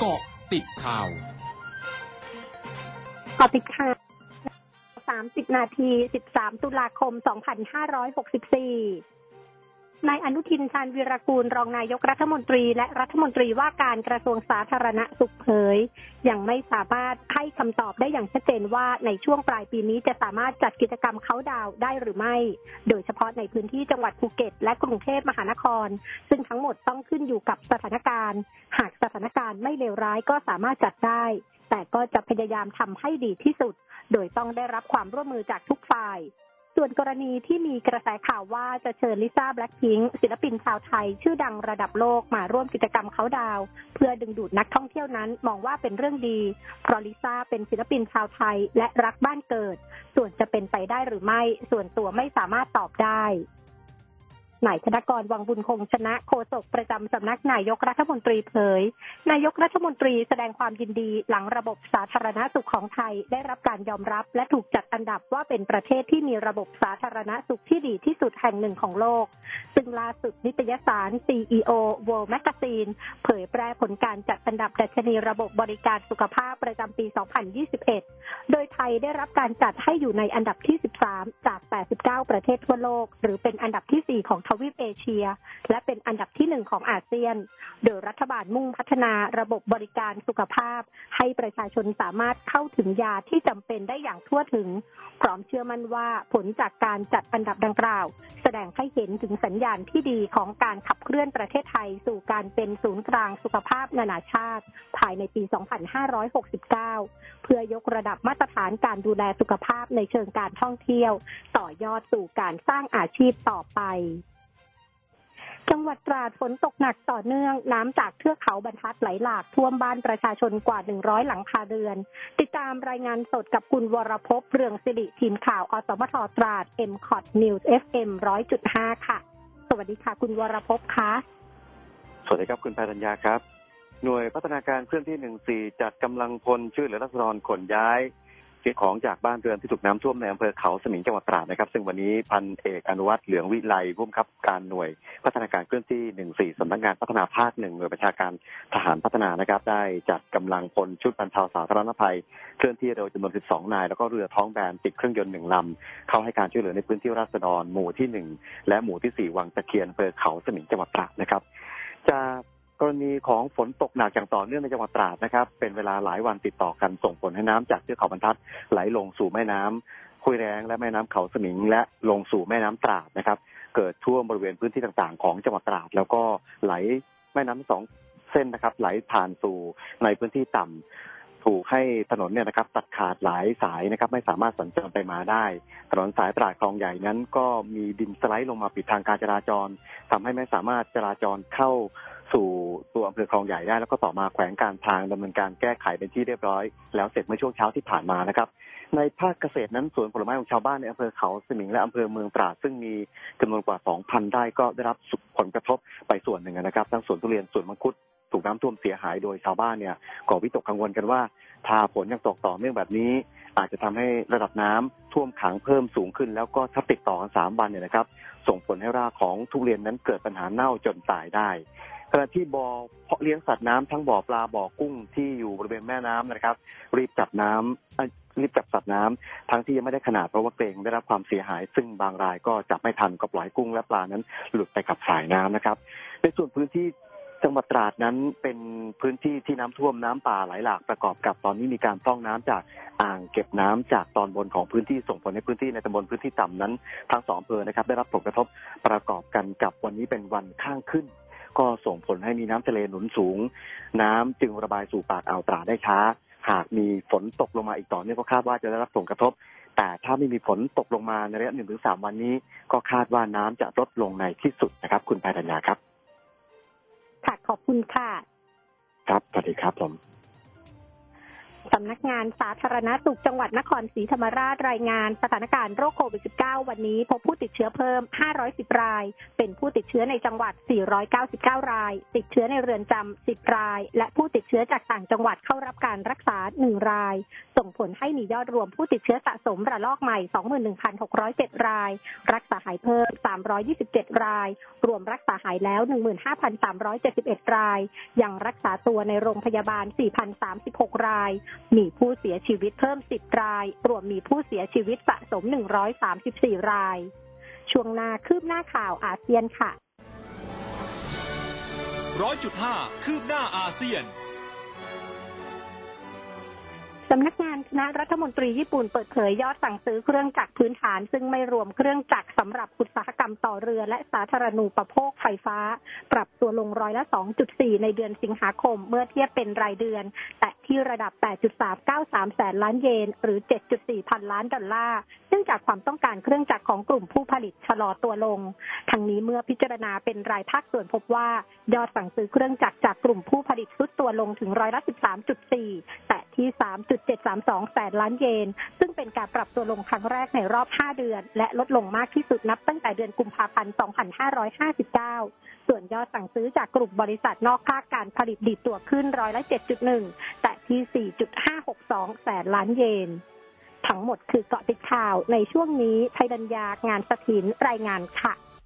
เกาะติดข่าวกาะติดข่าว 30 นาที 13 ตุลาคม 2564 นายอนุทินชาญวีรกูลรองนายกรัฐมนตรี และรัฐมนตรีว่าการกระทรวงสาธารณสุขเผย ยังไม่สามารถให้คำตอบได้อย่างชัดเจนว่าในช่วงปลายปีนี้จะสามารถจัดกิจกรรมเขาดาวได้หรือไม่ โดยเฉพาะในพื้นที่จังหวัดภูเก็ต และกรุงเทพมหานคร ซึ่งทั้งหมดต้องขึ้นอยู่กับสถานการณ์ หากสถานการณ์ไม่เลวร้ายก็สามารถจัดได้ แต่ก็จะพยายามทำให้ดีที่สุด โดยต้องได้รับความร่วมมือจากทุกฝ่าย ส่วนกรณีที่มีกระแสข่าวว่าจะเชิญลิซ่าแบล็คพิงค์ศิลปินชาวไทย ชื่อดังระดับโลกมาร่วมกิจกรรมเขาดาว เพื่อดึงดูดนักท่องเที่ยวนั้นมองว่าเป็นเรื่องดี เพราะลิซ่าเป็นศิลปินชาวไทยและรักบ้านเกิด ส่วนจะเป็นไปได้หรือไม่ ส่วนตัวไม่สามารถตอบได้ นายธนกรวังบุญคงชนะโฆษกประจำสำนักนายกรัฐมนตรีเผย นายกรัฐมนตรีแสดงความยินดีหลังระบบสาธารณสุขของไทย ได้รับการยอมรับและถูกจัดอันดับว่าเป็นประเทศที่มีระบบสาธารณสุขที่ดีที่สุดแห่งหนึ่งของโลก ซึ่งล่าสุดนิตยสาร CEO World Magazine เผยแพร่ผลการจัดอันดับดัชนีระบบบริการสุขภาพประจำปี 2021 โดยไทยได้รับการจัดให้อยู่ในอันดับที่ 13 จาก 89 ประเทศทั่วโลก หรือเป็นอันดับที่ 4 ของทวีปเอเชีย และเป็นอันดับที่1ของอาเซียน โดยรัฐบาลมุ่งพัฒนาระบบบริการสุขภาพ ให้ประชาชนสามารถเข้าถึงยาที่จำเป็นได้อย่างทั่วถึง พร้อมเชื่อมั่นว่าผลจากการจัดอันดับดังกล่าว แสดงให้เห็นถึงสัญญาณที่ดีของการขับเคลื่อนประเทศไทย สู่การเป็นศูนย์กลางสุขภาพนานาชาติ ภายในปี 2569 เพื่อยกระดับมาตรฐานการดูแลสุขภาพในเชิงการท่องเที่ยว ต่อยอดสู่การสร้างอาชีพต่อไป หวัดตราดฝนตกหนักต่อเนื่อง น้ำจากเทือกเขาบรรทัดไหลหลากท่วมบ้านประชาชนกว่า 100 หลังคาเรือน ติดตามรายงานสดกับคุณวรพเรืองสิริทีมข่าวอสมทตราด m c o t News FM 100.5 ค่ะ สวัสดีค่ะ คุณวรพคะสวัสดีครับคุณพารัญญาครับ หน่วยพัฒนาการเคลื่อนที่หนึ่งสี่จัดกำลังพลช่วยเหลือรัษฎรขนย้าย สิ่งของจากบ้านเรือนที่ถูกน้ำท่วมในอำเภอเขาสมิงจังหวัดตราดนะครับ ซึ่งวันนี้พันเอกอนุวัฒน์เหลืองวิไลผู้บังคับการหน่วยพัฒนาการเคลื่อนที่หนึ่งสี่สำนักงานพัฒนาภาคหนึ่งหน่วยประชาการทหารพัฒนานะครับ ได้จัดกำลังพลชุดบรรเทาสาธารณภัย เคลื่อนที่เร็วจำนวน 12 นาย แล้วก็เรือท้องแบนติดเครื่องยนต์หนึ่งลำเข้าให้การช่วยเหลือในพื้นที่ราษฎรหมู่ที่หนึ่งและหมู่ที่สี่วังตะเคียนอำเภอเขาสมิงจังหวัด ณีของฝนตกหนักอย่างต่อเนื่องในจังหวัดตราดนะครับ เป็นเวลาหลายวันติดต่อกันส่งผลให้น้ำจากเทือกเขาบรรทัดไหลลงสู่แม่น้ำคุยแรงและแม่น้ำเขาสมิง และลงสู่แม่น้ำตราดนะครับ เกิดท่วมบริเวณพื้นที่ต่างๆ ของจังหวัดตราด แล้วก็ไหลแม่น้ำสองเส้นนะครับ ไหลผ่านสู่ในพื้นที่ต่ำถูกให้ถนนเนี่ยนะครับ ตัดขาดหลายสายนะครับ ไม่สามารถสัญจรไปมาได้ ถนนสายตราดคลองใหญ่นั้น ก็มีดินสไลด์ลงมาปิดทางการจราจรทำให้ไม่สามารถจราจรเข้าสู่ ตัวอำเภอคลองใหญ่ได้ แล้วก็ต่อมาแขวงการทางดำเนินการแก้ไขเป็นที่เรียบร้อย แล้วเสร็จเมื่อช่วงเช้าที่ผ่านมานะครับ ในภาคเกษตรนั้นสวนผลไม้ของชาวบ้านในอำเภอเขาสมิงและอำเภอเมืองตราดซึ่งมีจำนวนกว่า 2,000 ได้ก็ได้รับผลกระทบไปส่วนหนึ่งนะครับ ทั้งสวนทุเรียนสวนมังคุดถูกน้ำท่วมเสียหายโดยชาวบ้านเนี่ยก่อวิตกกังวลกันว่าถ้าฝนยังตกต่อเนื่องแบบนี้ อาจจะทำให้ระดับน้ำท่วมขังเพิ่มสูงขึ้น แล้วก็ถ้าติดต่อกันสามวันเนี่ยนะครับ ส่งผลให้รากของทุเรียนนั้นเกิดปัญหาเน่าจนตายได้ ขณะที่บ่อเพาะเลี้ยงสัตว์น้ำทั้งบ่อปลาบ่อกุ้งที่อยู่บริเวณแม่น้ำนะครับ รีบจับน้ำรีบจับสัตว์น้ำทั้งที่ยังไม่ได้ขนาดเพราะว่าเกรงได้รับความเสียหาย ซึ่งบางรายก็จับไม่ทันก็ปล่อยกุ้งและปลานั้น หลุดไปกับสายน้ำนะครับ ในส่วนพื้นที่จังหวัดตราดนั้นเป็นพื้นที่ที่น้ำท่วมน้ำป่าไหลหลากประกอบกับตอนนี้มีการพร่องน้ำจากอ่างเก็บน้ำจากตอนบนของพื้นที่ส่งผลให้พื้นที่ในตำบลพื้นที่ต่ำนั้นทั้งสองอำเภอนะครับ ได้รับผลกระทบประกอบกันกับวันนี้เป็นวันข้างขึ้น ก็ส่งผลให้มีน้ำทะเลหนุนสูง น้ำจึงระบายสู่ปากอ่าวตราดได้ช้า หากมีฝนตกลงมาอีกต่อเนื่องก็คาดว่าจะได้รับผลกระทบ แต่ถ้าไม่มีฝนตกลงมาในระยะหนึ่งถึงสามวันนี้ ก็คาดว่าน้ำจะลดลงในที่สุดนะครับ คุณภัยธัญญาครับค่ะขอบคุณค่ะ ครับสวัสดีครับผม สำนักงานสาธารณสุขจังหวัดนครศรีธรรมราชรายงานสถานการณ์โรคโควิด -19 วันนี้พบผู้ติดเชื้อเพิ่ม 510 ราย เป็นผู้ติดเชื้อในจังหวัด 499 ราย ติดเชื้อในเรือนจำ 10 ราย และผู้ติดเชื้อจากต่างจังหวัดเข้ารับการรักษา 1 ราย ส่งผลให้มียอดรวมผู้ติดเชื้อสะสมระลอกใหม่ 21,607 ราย รักษาหายเพิ่ม 327 ราย รวมรักษาหายแล้ว 15,371 ราย ยังรักษาตัวในโรงพยาบาล 4,036 รายมีผู้เสียชีวิตเพิ่ม 10 ราย รวมมีผู้เสียชีวิตสะสม 134 ราย ช่วงหน้าคืบหน้าข่าวอาเซียนค่ะ ร้อยจุดห้าคืบหน้าอาเซียนสำนักงานคณะรัฐมนตรีญี่ปุ่นเปิดเผยยอดสั่งซื้อเครื่องจักรพื้นฐาน ซึ่งไม่รวมเครื่องจักรสำหรับอุตสาหกรรมต่อเรือและสาธารณูปโภคไฟฟ้า ปรับตัวลงร้อยละ 2.4 ในเดือนสิงหาคมเมื่อเทียบเป็นรายเดือน แต่ ที่ระดับ 8.393 แสนล้านเยน หรือ 7.4 พันล้านดอลลาร์เนื่องจากความต้องการเครื่องจักรของกลุ่มผู้ผลิตชะลอตัวลง ทั้งนี้เมื่อพิจารณาเป็นรายภาคส่วนพบว่ายอดสั่งซื้อเครื่องจักรจากกลุ่มผู้ผลิตทุดตัวลงถึงร้อยละ 13.4 แต่ที่ 3.732 แสนล้านเยน ซึ่งเป็นการปรับตัวลงครั้งแรกในรอบ 5 เดือน และลดลงมากที่สุดนับตั้งแต่เดือนกุมภาพันธ์ 2559 ส่วนยอดสั่งซื้อจากกลุ่มบริษัทนอกภาคการผลิตดีดตัวขึ้นร้อยละ 7.1 แต่ ที่ 4.562 แสนล้านเยน ทั้งหมดคือเกาะติดข่าวในช่วงนี้ไทยดัญญางานสถินรายงานค่ะ